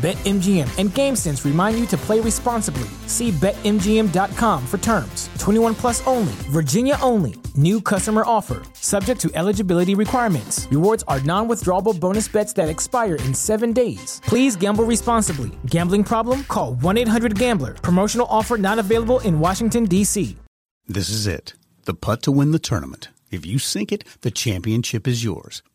BetMGM and GameSense remind you to play responsibly. See BetMGM.com for terms. 21 plus only, Virginia only. New customer offer, subject to eligibility requirements. Rewards are non withdrawable bonus bets that expire in seven days. Please gamble responsibly. Gambling problem? Call 1 800 Gambler. Promotional offer not available in Washington, D.C. This is it. The putt to win the tournament. If you sink it, the championship is yours.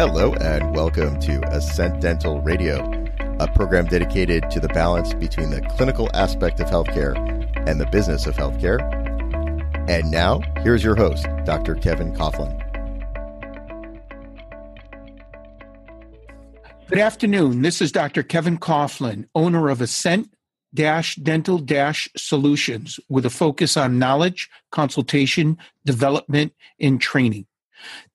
Hello, and welcome to Ascent Dental Radio, a program dedicated to the balance between the clinical aspect of healthcare and the business of healthcare. And now, here's your host, Dr. Kevin Coughlin. Good afternoon. This is Dr. Kevin Coughlin, owner of Ascent Dental Solutions, with a focus on knowledge, consultation, development, and training.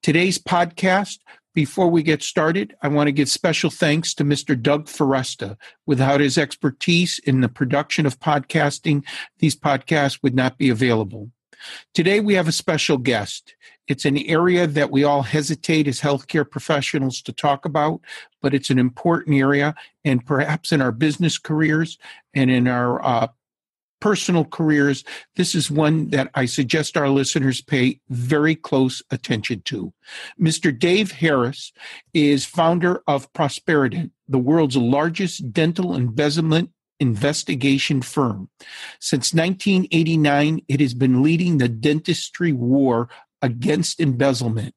Today's podcast before we get started, I want to give special thanks to Mr. Doug Foresta. Without his expertise in the production of podcasting, these podcasts would not be available. Today, we have a special guest. It's an area that we all hesitate as healthcare professionals to talk about, but it's an important area. And perhaps in our business careers and in our uh, personal careers, this is one that I suggest our listeners pay very close attention to. Mr. Dave Harris is founder of Prosperident, the world's largest dental embezzlement investigation firm. Since 1989, it has been leading the dentistry war against embezzlement.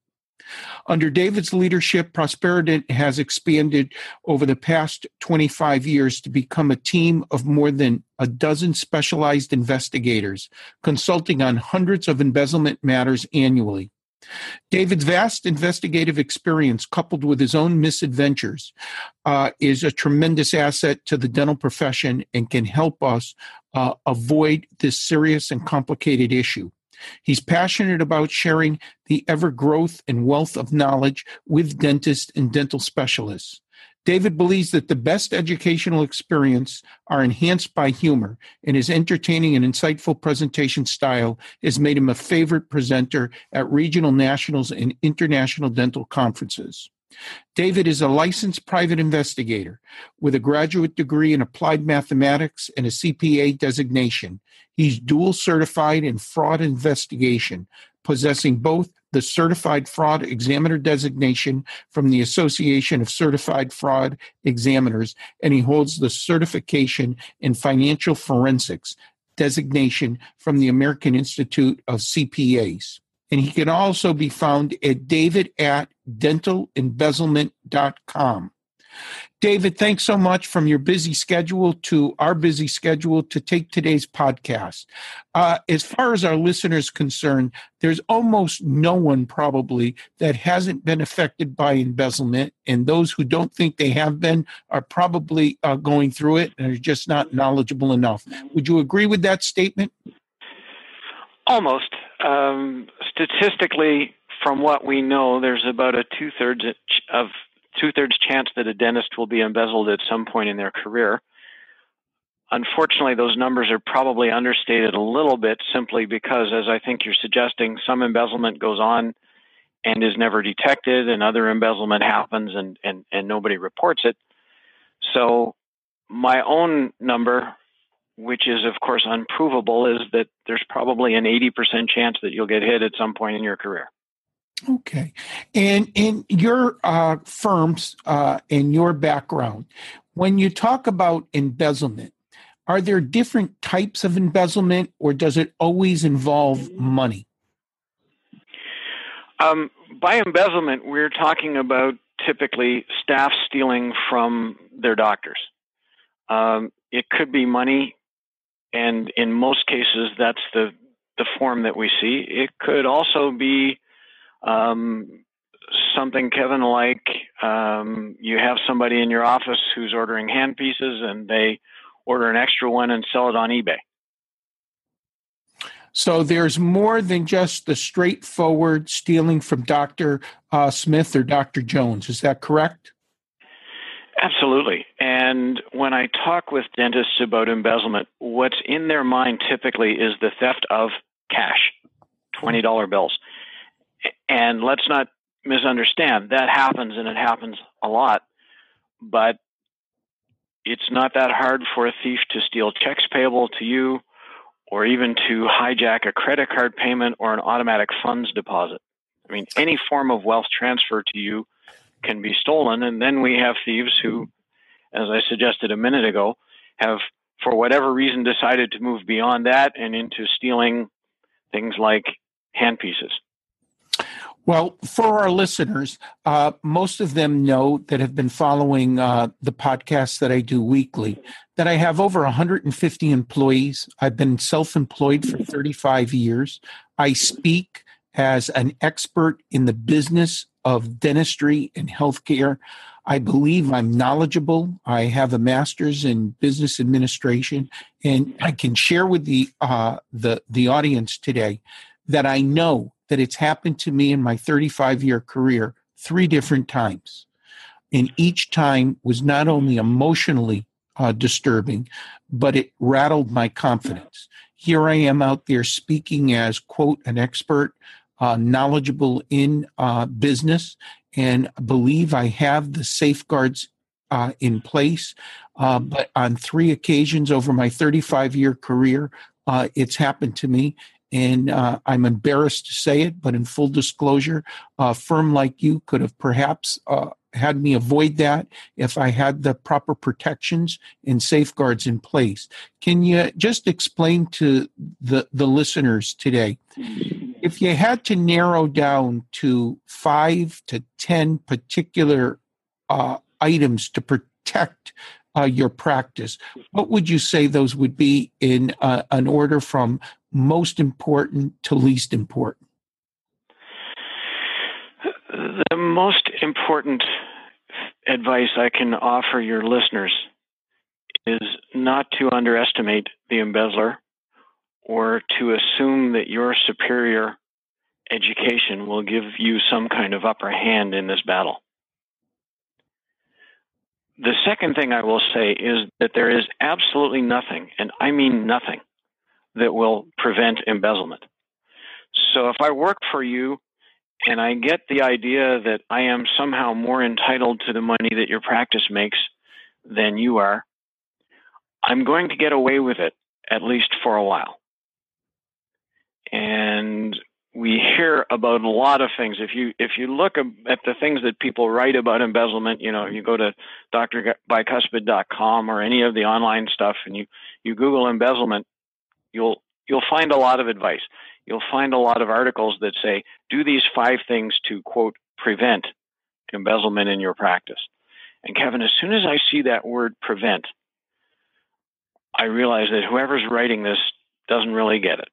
Under David's leadership, Prosperident has expanded over the past 25 years to become a team of more than a dozen specialized investigators, consulting on hundreds of embezzlement matters annually. David's vast investigative experience, coupled with his own misadventures, uh, is a tremendous asset to the dental profession and can help us uh, avoid this serious and complicated issue. He's passionate about sharing the ever growth and wealth of knowledge with dentists and dental specialists. David believes that the best educational experience are enhanced by humor, and his entertaining and insightful presentation style has made him a favorite presenter at regional, nationals, and international dental conferences. David is a licensed private investigator with a graduate degree in applied mathematics and a CPA designation. He's dual certified in fraud investigation, possessing both the Certified Fraud Examiner designation from the Association of Certified Fraud Examiners, and he holds the certification in financial forensics designation from the American Institute of CPAs. And he can also be found at david at dentalembezzlement.com. David, thanks so much from your busy schedule to our busy schedule to take today's podcast. Uh, as far as our listeners concerned, there's almost no one probably that hasn't been affected by embezzlement, and those who don't think they have been are probably uh, going through it and are just not knowledgeable enough. Would you agree with that statement? Almost. Um, statistically, from what we know, there's about a two thirds of two thirds chance that a dentist will be embezzled at some point in their career. Unfortunately, those numbers are probably understated a little bit simply because, as I think you're suggesting, some embezzlement goes on and is never detected, and other embezzlement happens and, and, and nobody reports it. So, my own number, which is, of course, unprovable, is that there's probably an 80% chance that you'll get hit at some point in your career. Okay. And in your uh, firms, uh, in your background, when you talk about embezzlement, are there different types of embezzlement or does it always involve money? Um, by embezzlement, we're talking about typically staff stealing from their doctors. Um, it could be money, and in most cases, that's the, the form that we see. It could also be um, something, Kevin, like um, you have somebody in your office who's ordering hand pieces and they order an extra one and sell it on eBay. So there's more than just the straightforward stealing from Dr. Uh, Smith or Dr. Jones. Is that correct? Absolutely. And when I talk with dentists about embezzlement, what's in their mind typically is the theft of cash, $20 bills. And let's not misunderstand that happens and it happens a lot, but it's not that hard for a thief to steal checks payable to you or even to hijack a credit card payment or an automatic funds deposit. I mean, any form of wealth transfer to you can be stolen. And then we have thieves who, as I suggested a minute ago, have, for whatever reason, decided to move beyond that and into stealing things like handpieces. Well, for our listeners, uh, most of them know that have been following uh, the podcast that I do weekly that I have over 150 employees. I've been self employed for 35 years. I speak as an expert in the business of dentistry and healthcare. I believe I'm knowledgeable. I have a master's in business administration, and I can share with the uh, the the audience today that I know that it's happened to me in my 35 year career three different times. And each time was not only emotionally uh, disturbing, but it rattled my confidence. Here I am out there speaking as, quote, an expert, uh, knowledgeable in uh, business, and believe I have the safeguards uh, in place. Uh, but on three occasions over my 35 year career, uh, it's happened to me. And uh, I'm embarrassed to say it, but in full disclosure, a firm like you could have perhaps had me avoid that if I had the proper protections and safeguards in place. Can you just explain to the, the listeners today? If you had to narrow down to five to 10 particular uh, items to protect uh, your practice, what would you say those would be in uh, an order from most important to least important? The most important advice I can offer your listeners is not to underestimate the embezzler or to assume that your superior education will give you some kind of upper hand in this battle. The second thing I will say is that there is absolutely nothing, and I mean nothing, that will prevent embezzlement. So if I work for you and I get the idea that I am somehow more entitled to the money that your practice makes than you are, I'm going to get away with it at least for a while. And we hear about a lot of things. If you if you look at the things that people write about embezzlement, you know, you go to drbicuspid.com or any of the online stuff, and you you Google embezzlement, you'll you'll find a lot of advice. You'll find a lot of articles that say do these five things to quote prevent embezzlement in your practice. And Kevin, as soon as I see that word prevent, I realize that whoever's writing this doesn't really get it.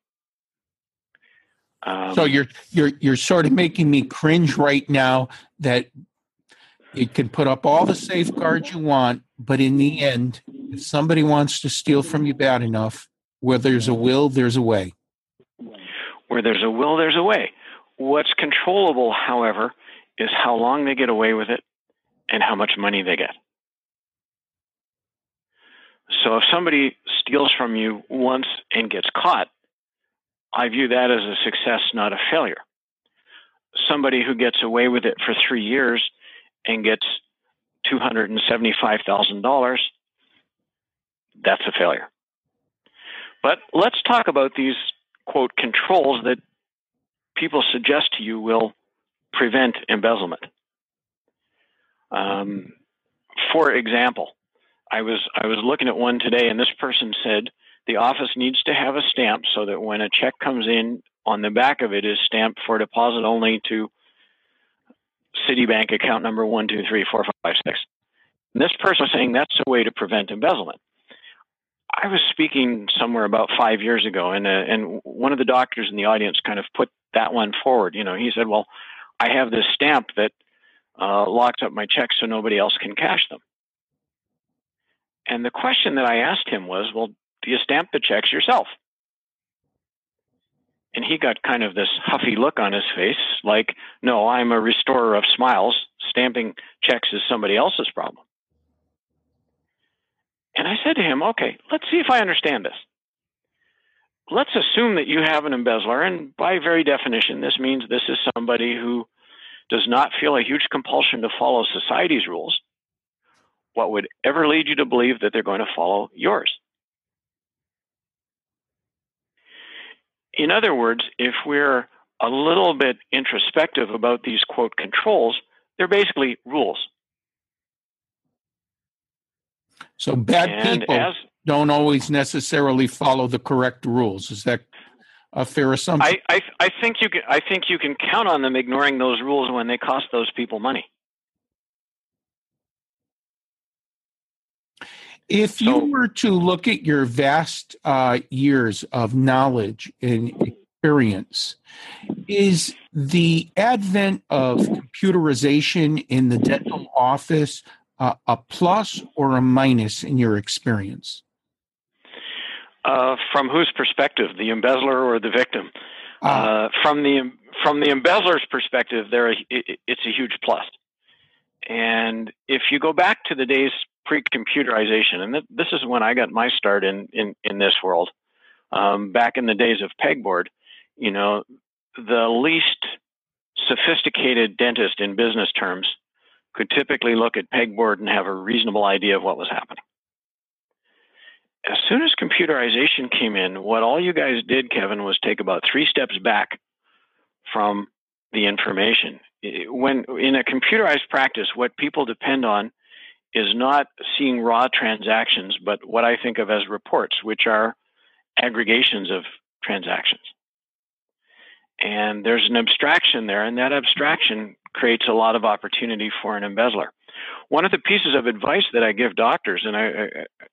Um, so you're you're you're sort of making me cringe right now that it can put up all the safeguards you want, but in the end, if somebody wants to steal from you bad enough, where there's a will, there's a way. Where there's a will, there's a way. What's controllable, however, is how long they get away with it and how much money they get. So if somebody steals from you once and gets caught, I view that as a success, not a failure. Somebody who gets away with it for three years and gets $275,000, that's a failure. But let's talk about these, quote, controls that people suggest to you will prevent embezzlement. Um, for example, I was I was looking at one today, and this person said the office needs to have a stamp so that when a check comes in, on the back of it is stamped for deposit only to Citibank account number one two three four five six. And this person was saying that's a way to prevent embezzlement. I was speaking somewhere about five years ago, and uh, and one of the doctors in the audience kind of put that one forward. You know, he said, "Well, I have this stamp that uh, locks up my checks so nobody else can cash them." And the question that I asked him was, "Well, you stamp the checks yourself?" And he got kind of this huffy look on his face, like, "No, I'm a restorer of smiles. Stamping checks is somebody else's problem." And I said to him, okay, let's see if I understand this. Let's assume that you have an embezzler, and by very definition, this means this is somebody who does not feel a huge compulsion to follow society's rules. What would ever lead you to believe that they're going to follow yours? In other words, if we're a little bit introspective about these quote controls, they're basically rules. So bad and people as, don't always necessarily follow the correct rules. Is that a fair assumption? I, I, I think you can. I think you can count on them ignoring those rules when they cost those people money. If you so, were to look at your vast uh, years of knowledge and experience, is the advent of computerization in the dental office uh, a plus or a minus in your experience? Uh, from whose perspective, the embezzler or the victim? Uh, uh from the from the embezzler's perspective, there it, it's a huge plus. And if you go back to the days pre-computerization, and th- this is when I got my start in in, in this world, um, back in the days of pegboard, you know, the least sophisticated dentist in business terms could typically look at pegboard and have a reasonable idea of what was happening. As soon as computerization came in, what all you guys did, Kevin, was take about three steps back from the information. When in a computerized practice, what people depend on is not seeing raw transactions, but what I think of as reports, which are aggregations of transactions. And there's an abstraction there, and that abstraction creates a lot of opportunity for an embezzler. One of the pieces of advice that I give doctors, and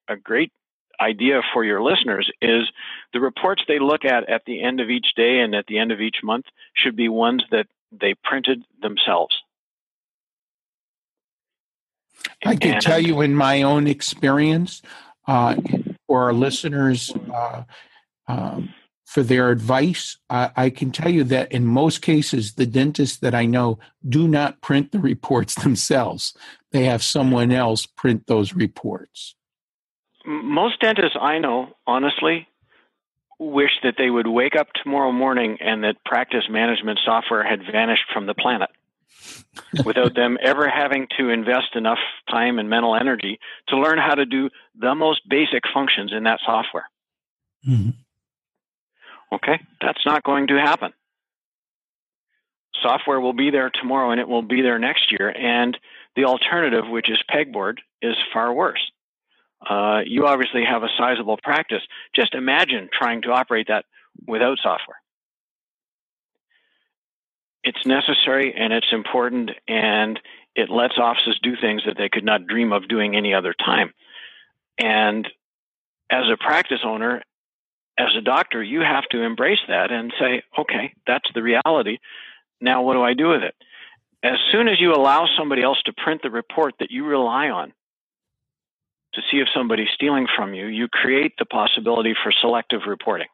a great idea for your listeners, is the reports they look at at the end of each day and at the end of each month should be ones that they printed themselves. I can and, tell you in my own experience, uh, for our listeners, uh, um, for their advice. I, I, can tell you that in most cases, the dentists that I know do not print the reports themselves. They have someone else print those reports. Most dentists I know, honestly, wish that they would wake up tomorrow morning and that practice management software had vanished from the planet without them ever having to invest enough time and mental energy to learn how to do the most basic functions in that software. Mm-hmm. Okay, that's not going to happen. Software will be there tomorrow and it will be there next year. And the alternative, which is pegboard, is far worse. Uh, you obviously have a sizable practice. Just imagine trying to operate that without software. It's necessary and it's important, and it lets offices do things that they could not dream of doing any other time. And as a practice owner, as a doctor, you have to embrace that and say, okay, that's the reality. Now, what do I do with it? As soon as you allow somebody else to print the report that you rely on to see if somebody's stealing from you, you create the possibility for selective reporting.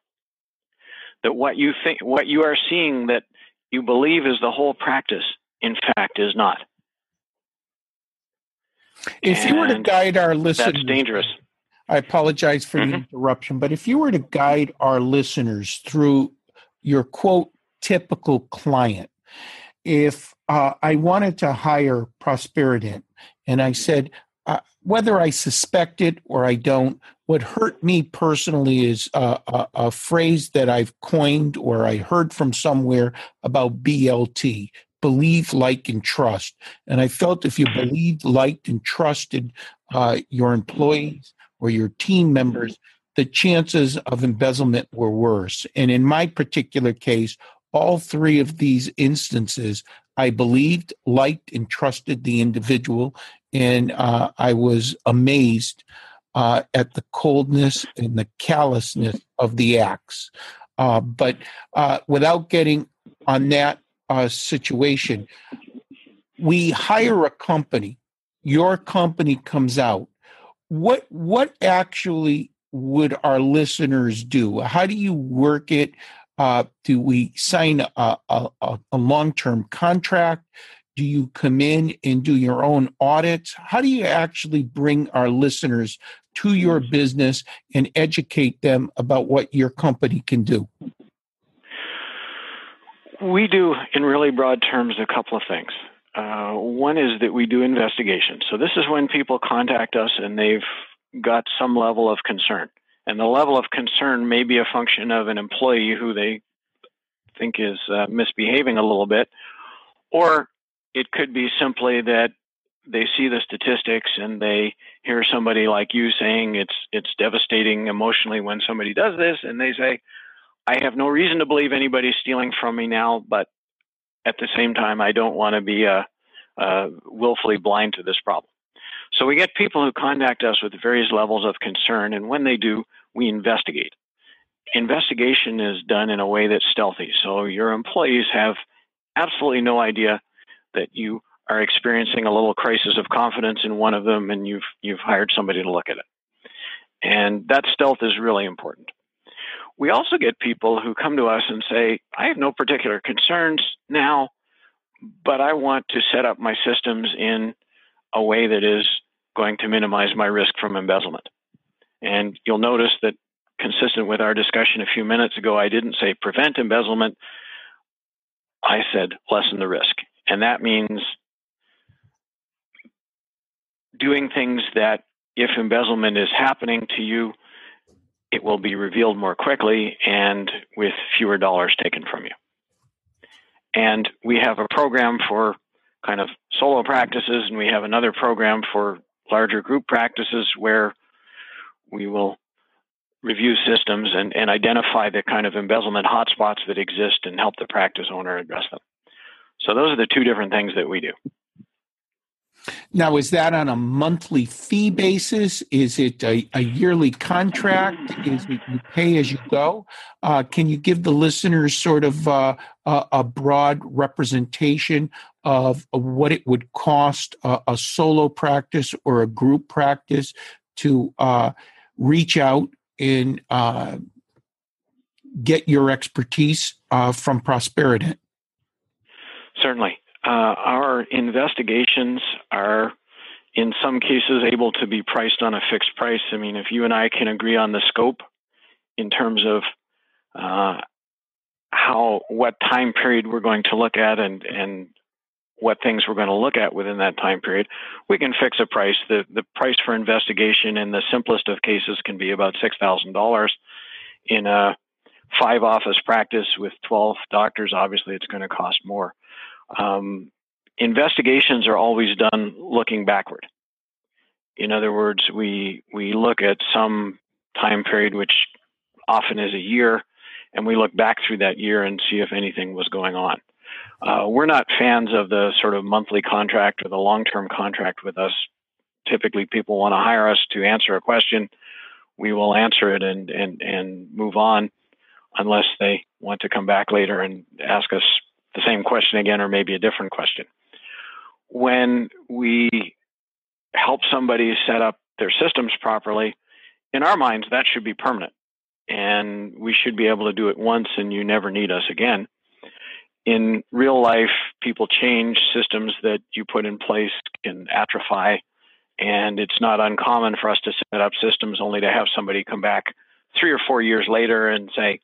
That what you think, what you are seeing that you believe is the whole practice, in fact, is not. If and you were to guide our listeners, that's dangerous. I apologize for mm-hmm. the interruption, but if you were to guide our listeners through your quote typical client, if uh, I wanted to hire Prosperident and I said, uh, whether I suspect it or I don't, what hurt me personally is a, a, a, phrase that I've coined or I heard from somewhere about BLT believe, like, and trust. And I felt if you believed, liked, and trusted uh, your employees or your team members, the chances of embezzlement were worse. And in my particular case, all three of these instances, I believed, liked, and trusted the individual. And uh, I was amazed uh, at the coldness and the callousness of the acts. Uh, but uh, without getting on that uh, situation, we hire a company, your company comes out, what what actually would our listeners do? How do you work it? Uh, do we sign a, a, a long term contract? Do you come in and do your own audits? How do you actually bring our listeners to your business and educate them about what your company can do? We do, in really broad terms, a couple of things. Uh, one is that we do investigations. So this is when people contact us and they've got some level of concern. And the level of concern may be a function of an employee who they think is uh, misbehaving a little bit, or it could be simply that they see the statistics and they hear somebody like you saying it's it's devastating emotionally when somebody does this, and they say, "I have no reason to believe anybody's stealing from me now, but at the same time, I don't want to be uh, uh, willfully blind to this problem. So we get people who contact us with various levels of concern, and when they do, we investigate. Investigation is done in a way that's stealthy, so your employees have absolutely no idea that you are experiencing a little crisis of confidence in one of them, and you've you've hired somebody to look at it. And that stealth is really important. We also get people who come to us and say, I have no particular concerns now, but I want to set up my systems in a way that is going to minimize my risk from embezzlement. And you'll notice that consistent with our discussion a few minutes ago, I didn't say prevent embezzlement. I said lessen the risk. And that means doing things that if embezzlement is happening to you, it will be revealed more quickly and with fewer dollars taken from you. And we have a program for kind of solo practices, and we have another program for larger group practices where we will review systems and, and identify the kind of embezzlement hotspots that exist and help the practice owner address them. So those are the two different things that we do. Now, is that on a monthly fee basis? Is it a, a yearly contract? Is it you pay as you go? Uh, can you give the listeners sort of uh, a, a, broad representation of, what it would cost a, a, solo practice or a group practice to uh, reach out and uh, get your expertise uh, from Prosperident? Certainly. Uh, our investigations are in some cases able to be priced on a fixed price. I mean, if you and I can agree on the scope in terms of uh, how what time period we're going to look at and and what things we're going to look at within that time period, we can fix a price. The the price for investigation in the simplest of cases can be about six thousand dollars. In a five office practice with twelve doctors, obviously it's going to cost more. Um, investigations are always done looking backward. In other words, we we look at some time period, which often is a year, and we look back through that year and see if anything was going on. Uh, we're not fans of the sort of monthly contract or the long term contract with us. Typically, people want to hire us to answer a question. We will answer it and, and, and move on unless they want to come back later and ask us the same question again or maybe a different question. When we help somebody set up their systems properly, in our minds, that should be permanent. And we should be able to do it once and you never need us again. In real life, people change systems that you put in place can atrophy. And it's not uncommon for us to set up systems only to have somebody come back three or four years later and say,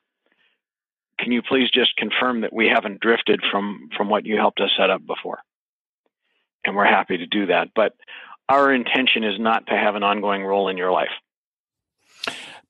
can you please just confirm that we haven't drifted from from what you helped us set up before? And we're happy to do that but our intention is not to have an ongoing role in your life.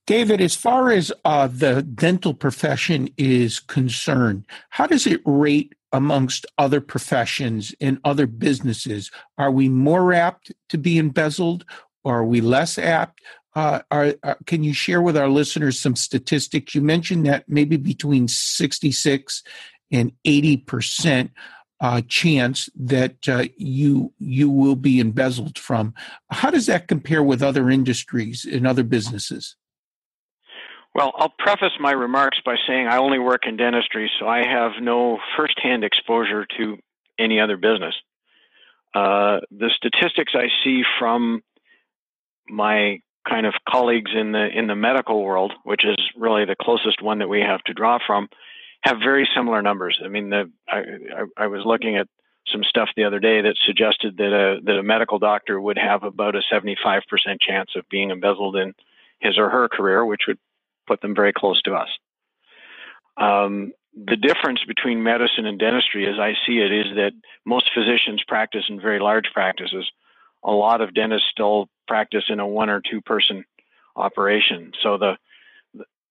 David as far as uh, the dental profession is concerned how does it rate amongst other professions and other businesses? Are we more apt to be embezzled or are we less apt uh, are, are, uh, can you share with our listeners some statistics? You mentioned that maybe between 66 and 80 percent uh, chance that uh, you you will be embezzled from. How does that compare with other industries and other businesses? Well, I'll preface my remarks by saying I only work in dentistry, so I have no firsthand exposure to any other business. Uh, the statistics I see from my kind of colleagues in the in the medical world, which is really the closest one that we have to draw from, have very similar numbers. I mean, the I, I, I was looking at some stuff the other day that suggested that a that a medical doctor would have about a 75% chance of being embezzled in his or her career, which would put them very close to us. Um, the difference between medicine and dentistry, as I see it, is that most physicians practice in very large practices. A lot of dentists still practice in a one or two person operation. So the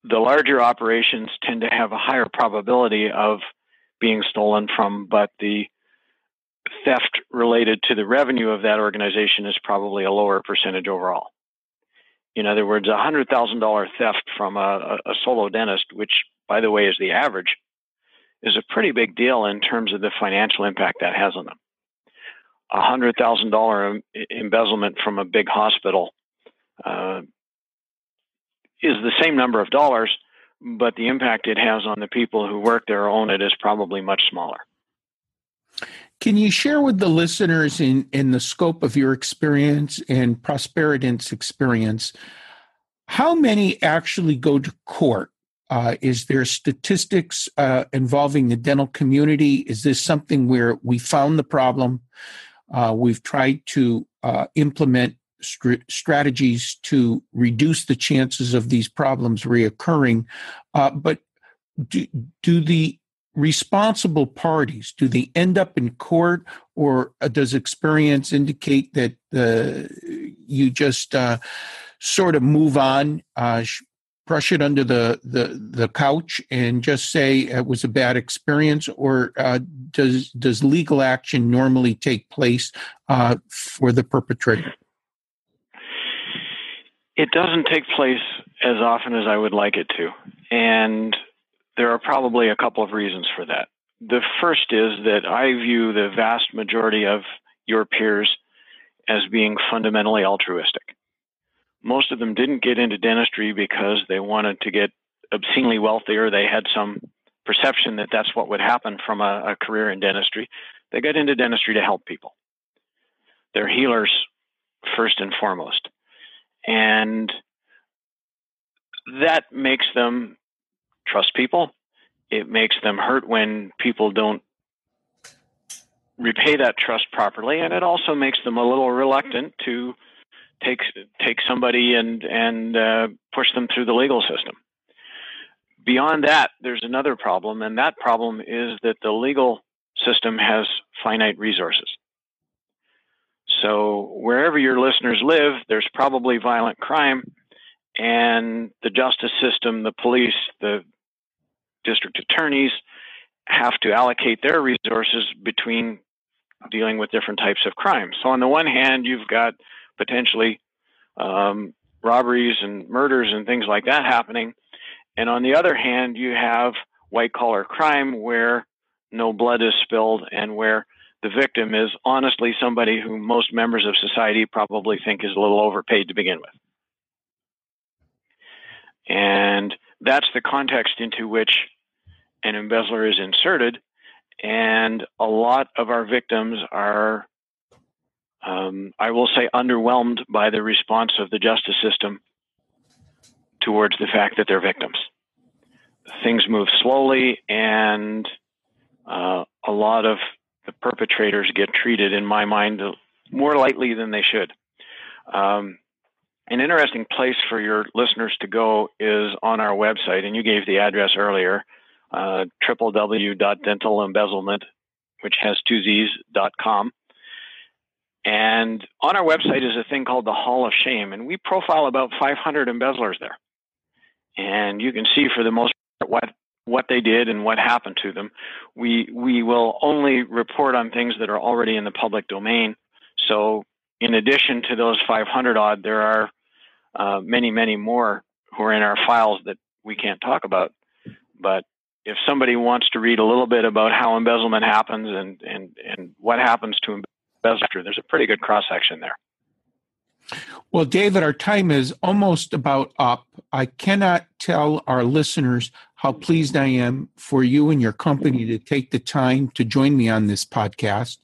the larger operations tend to have a higher probability of being stolen from, but the theft related to the revenue of that organization is probably a lower percentage overall. In other words, a $100,000 theft from a, a, solo dentist, which, by the way, is the average, is a pretty big deal in terms of the financial impact that has on them a hundred thousand dollar embezzlement from a big hospital uh, is the same number of dollars, but the impact it has on the people who work there or own it is probably much smaller. Can you share with the listeners in, in the scope of your experience and Prosperident's experience, how many actually go to court? Uh, is there statistics uh, involving the dental community? Is this something where we found the problem? Uh, we've tried to uh, implement st- strategies to reduce the chances of these problems reoccurring. Uh, but do, do the responsible parties do they end up in court or uh, does experience indicate that uh, you just uh, sort of move on brush it under the, the, the couch and just say it was a bad experience, or uh, does does legal action normally take place uh, for the perpetrator? It doesn't take place as often as I would like it to, and there are probably a couple of reasons for that. The first is that I view the vast majority of your peers as being fundamentally altruistic most of them didn't get into dentistry because they wanted to get obscenely wealthy or they had some perception that that's what would happen from a, a career in dentistry. They got into dentistry to help people. They're healers first and foremost. And that makes them trust people. It makes them hurt when people don't repay that trust properly. And it also makes them a little reluctant to take take somebody and and uh, push them through the legal system. Beyond that, there's another problem, and that problem is that the legal system has finite resources. So wherever your listeners live, there's probably violent crime, and the justice system, the police, the district attorneys have to allocate their resources between dealing with different types of crime. So on the one hand, you've got potentially um, robberies and murders and things like that happening. And on the other hand, you have white collar crime where no blood is spilled and where the victim is honestly somebody who most members of society probably think is a little overpaid to begin with. And that's the context into which an embezzler is inserted. And a lot of our victims are, um, I will say, underwhelmed by the response of the justice system towards the fact that they're victims. Things move slowly, and uh, a lot of the perpetrators get treated, in my mind, more lightly than they should. Um, an interesting place for your listeners to go is on our website, and you gave the address earlier, uh, which has two Z's, dot com. And on our website is a thing called the Hall of Shame, and we profile about 500 embezzlers there. And you can see for the most part what what they did and what happened to them. We we will only report on things that are already in the public domain. So in addition to those 500 odd, there are uh, many many more who are in our files that we can't talk about. But if somebody wants to read a little bit about how embezzlement happens and and and what happens to there's a pretty good cross section there. Well, David, our time is almost about up. I cannot tell our listeners how pleased I am for you and your company to take the time to join me on this podcast.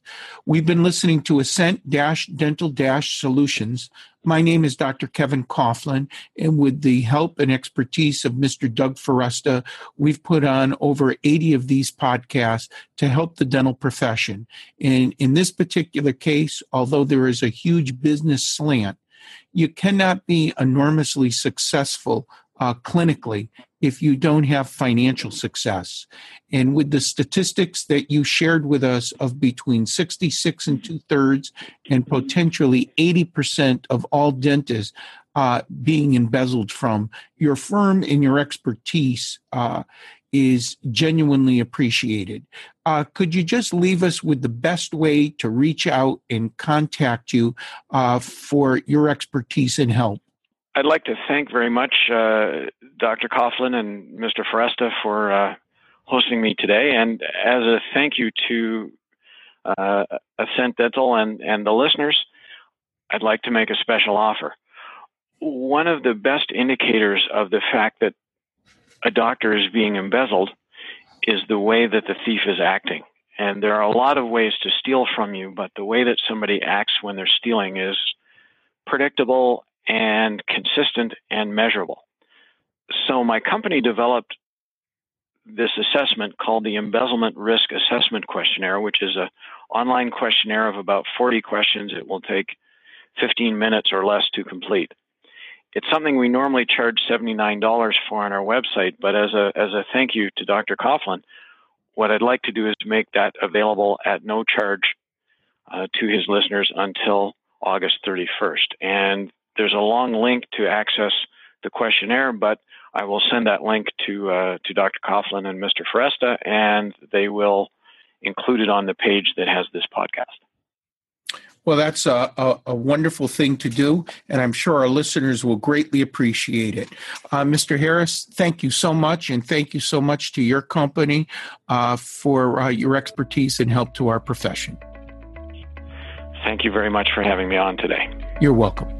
We've been listening to Ascent Dental Solutions. My name is Dr. Kevin Coughlin, and with the help and expertise of Mr. Doug Foresta, we've put on over 80 of these podcasts to help the dental profession. And in this particular case, although there is a huge business slant, you cannot be enormously successful uh, clinically if you don't have financial success. And with the statistics that you shared with us of between 66 and two thirds and potentially 80% of all dentists uh, being embezzled from, your firm and your expertise uh, is genuinely appreciated. Uh, could you just leave us with the best way to reach out and contact you uh, for your expertise and help? I'd like to thank very much uh, Dr. Coughlin and Mr. Foresta for uh, hosting me today. And as a thank you to uh, Ascent Dental and, and the listeners, I'd like to make a special offer. One of the best indicators of the fact that a doctor is being embezzled is the way that the thief is acting. And there are a lot of ways to steal from you, but the way that somebody acts when they're stealing is predictable and consistent and measurable. So my company developed this assessment called the Embezzlement Risk Assessment Questionnaire, which is a online questionnaire of about 40 questions. It will take 15 minutes or less to complete. It's something we normally charge $79 for on our website, but as a as a thank you to Dr. Coughlin, what I'd like to do is make that available at no charge uh, to his listeners until August 31st. And there's a long link to access the questionnaire, but I will send that link to uh, to Dr. Coughlin and Mr. Foresta, and they will include it on the page that has this podcast. Well, that's a, a, a, wonderful thing to do, and I'm sure our listeners will greatly appreciate it. Uh, Mr. Harris, thank you so much, and thank you so much to your company uh, for uh, your expertise and help to our profession. Thank you very much for having me on today. You're welcome.